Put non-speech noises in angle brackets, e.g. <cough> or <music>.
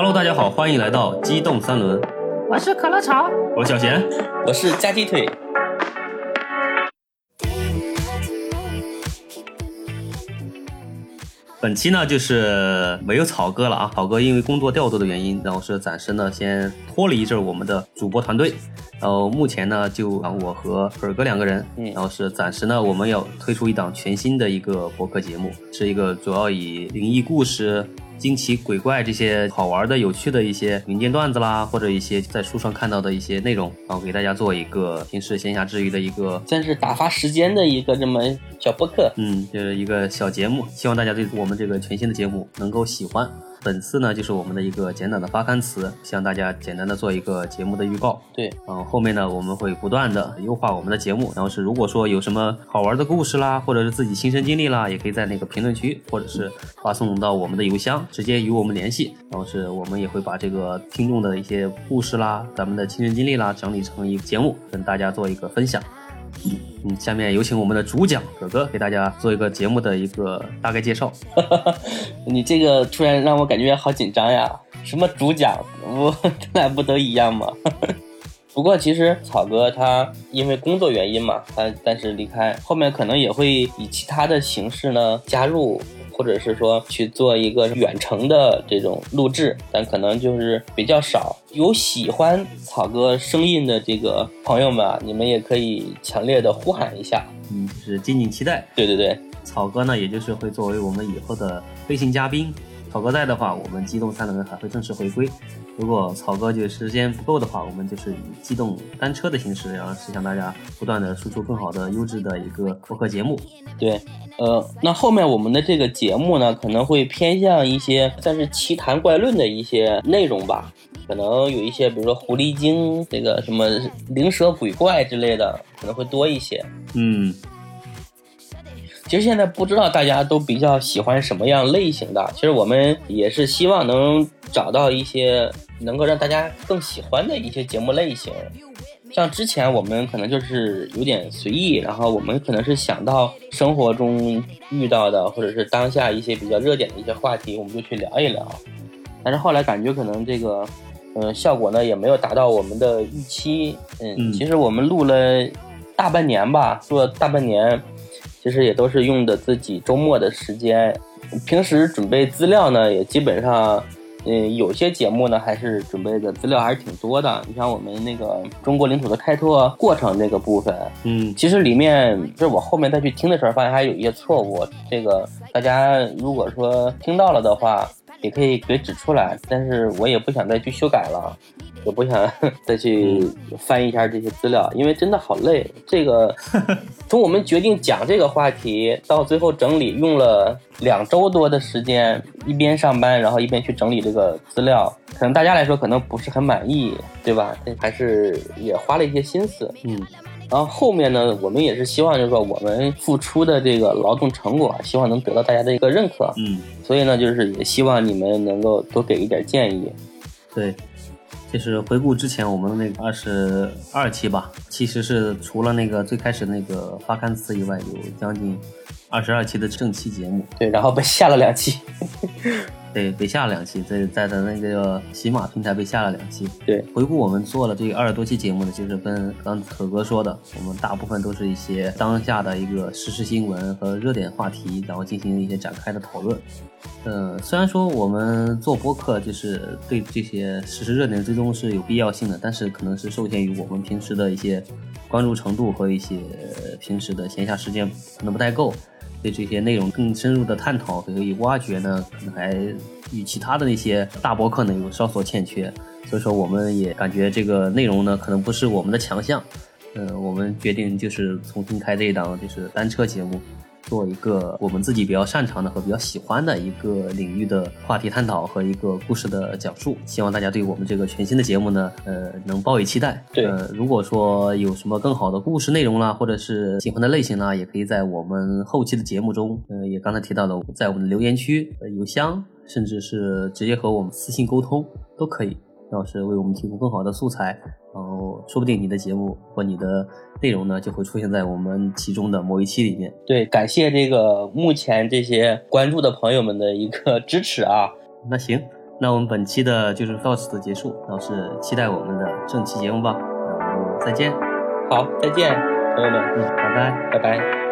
Hello，大家好，欢迎来到机动三轮，我是可乐草，我是小贤。我是加鸡腿。本期呢就是没有草哥了啊，草哥因为工作调度的原因，然后是暂时呢先脱离一阵儿我们的主播团队，然后目前呢就啊我和尔哥两个人，嗯然后是暂时呢我们要推出一档全新的一个博客节目，是一个主要以灵异故事。惊奇鬼怪这些好玩的、有趣的一些民间段子啦，或者一些在书上看到的一些内容，然后给大家做一个平时闲暇之余的一个算是打发时间的一个这么小播客。嗯，就是一个小节目，希望大家对我们这个全新的节目能够喜欢。本次呢，就是我们的一个简短的发刊词，向大家简单的做一个节目的预告。对，然后后面呢，我们会不断的优化我们的节目。然后是如果说有什么好玩的故事啦，或者是自己亲身经历啦，也可以在那个评论区，或者是发送到我们的邮箱，直接与我们联系。然后是我们也会把这个听众的一些故事啦，咱们的亲身经历啦，整理成一个节目，跟大家做一个分享。嗯，下面有请我们的主讲哥哥给大家做一个节目的一个大概介绍。<laughs> 你这个突然让我感觉好紧张呀！什么主讲，我 <laughs> 咱俩不都一样吗？<laughs> 不过其实草哥他因为工作原因嘛，他暂时离开，后面可能也会以其他的形式呢加入，或者是说去做一个远程的这种录制，但可能就是比较少。有喜欢草哥声音的这个朋友们啊，你们也可以强烈的呼喊一下。嗯，就是敬请期待。对对对，草哥呢，也就是会作为我们以后的飞行嘉宾。草哥在的话，我们机动三轮还会正式回归。如果草哥就时间不够的话，我们就是以机动单车的形式，然后是向大家不断的输出更好的优质的一个播客节目。对，呃，那后面我们的这个节目呢，可能会偏向一些算是奇谈怪论的一些内容吧，可能有一些，比如说狐狸精这个什么灵蛇鬼怪之类的，可能会多一些。嗯，其实现在不知道大家都比较喜欢什么样类型的，其实我们也是希望能找到一些能够让大家更喜欢的一些节目类型。像之前我们可能就是有点随意，然后我们可能是想到生活中遇到的，或者是当下一些比较热点的一些话题，我们就去聊一聊。但是后来感觉可能这个，呃，效果呢也没有达到我们的预期。嗯，嗯其实我们录了大半年吧，做了大半年，其实也都是用的自己周末的时间，平时准备资料呢也基本上。嗯，有些节目呢，还是准备的资料还是挺多的。你像我们那个中国领土的开拓过程这个部分，嗯，其实里面就是我后面再去听的时候，发现还有一些错误。这个大家如果说听到了的话，也可以给指出来。但是我也不想再去修改了，也不想 <laughs> 再去翻一下这些资料，因为真的好累。这个 <laughs> 从我们决定讲这个话题到最后整理，用了两周多的时间，一边上班，然后一边去整理这个资料。可能大家来说可能不是很满意，对吧？但还是也花了一些心思。嗯，然后后面呢，我们也是希望就是说我们付出的这个劳动成果，希望能得到大家的一个认可。嗯，所以呢，就是也希望你们能够多给一点建议。对。就是回顾之前我们那个二十二期吧，其实是除了那个最开始那个发刊词以外，有将近二十二期的正期节目。对，然后被下了两期。<laughs> 对，被下了两期，在在的那个喜马平台被下了两期。对，回顾我们做了这个二十多期节目呢，就是跟刚可哥说的，我们大部分都是一些当下的一个实时事新闻和热点话题，然后进行一些展开的讨论。呃，虽然说我们做播客就是对这些实时热点追踪是有必要性的，但是可能是受限于我们平时的一些关注程度和一些平时的闲暇时间可能不太够。对这些内容更深入的探讨和以挖掘呢，可能还与其他的那些大博客呢有稍所欠缺，所以说我们也感觉这个内容呢可能不是我们的强项，呃，我们决定就是重新开这一档就是单车节目，做一个我们自己比较擅长的和比较喜欢的一个领域的话题探讨和一个故事的讲述。希望大家对我们这个全新的节目呢，呃，能抱以期待。对呃，如果说有什么更好的故事内容啦，或者是喜欢的类型啦，也可以在我们后期的节目中，呃，也刚才提到了，在我们的留言区、呃、邮箱，甚至是直接和我们私信沟通都可以。然后是为我们提供更好的素材，然后说不定你的节目或你的内容呢就会出现在我们其中的某一期里面。对，感谢这个目前这些关注的朋友们的一个支持啊。那行，那我们本期的就是到此的结束，然后是期待我们的正期节目吧。然后再见，好，再见，朋友们，嗯，拜拜。拜拜。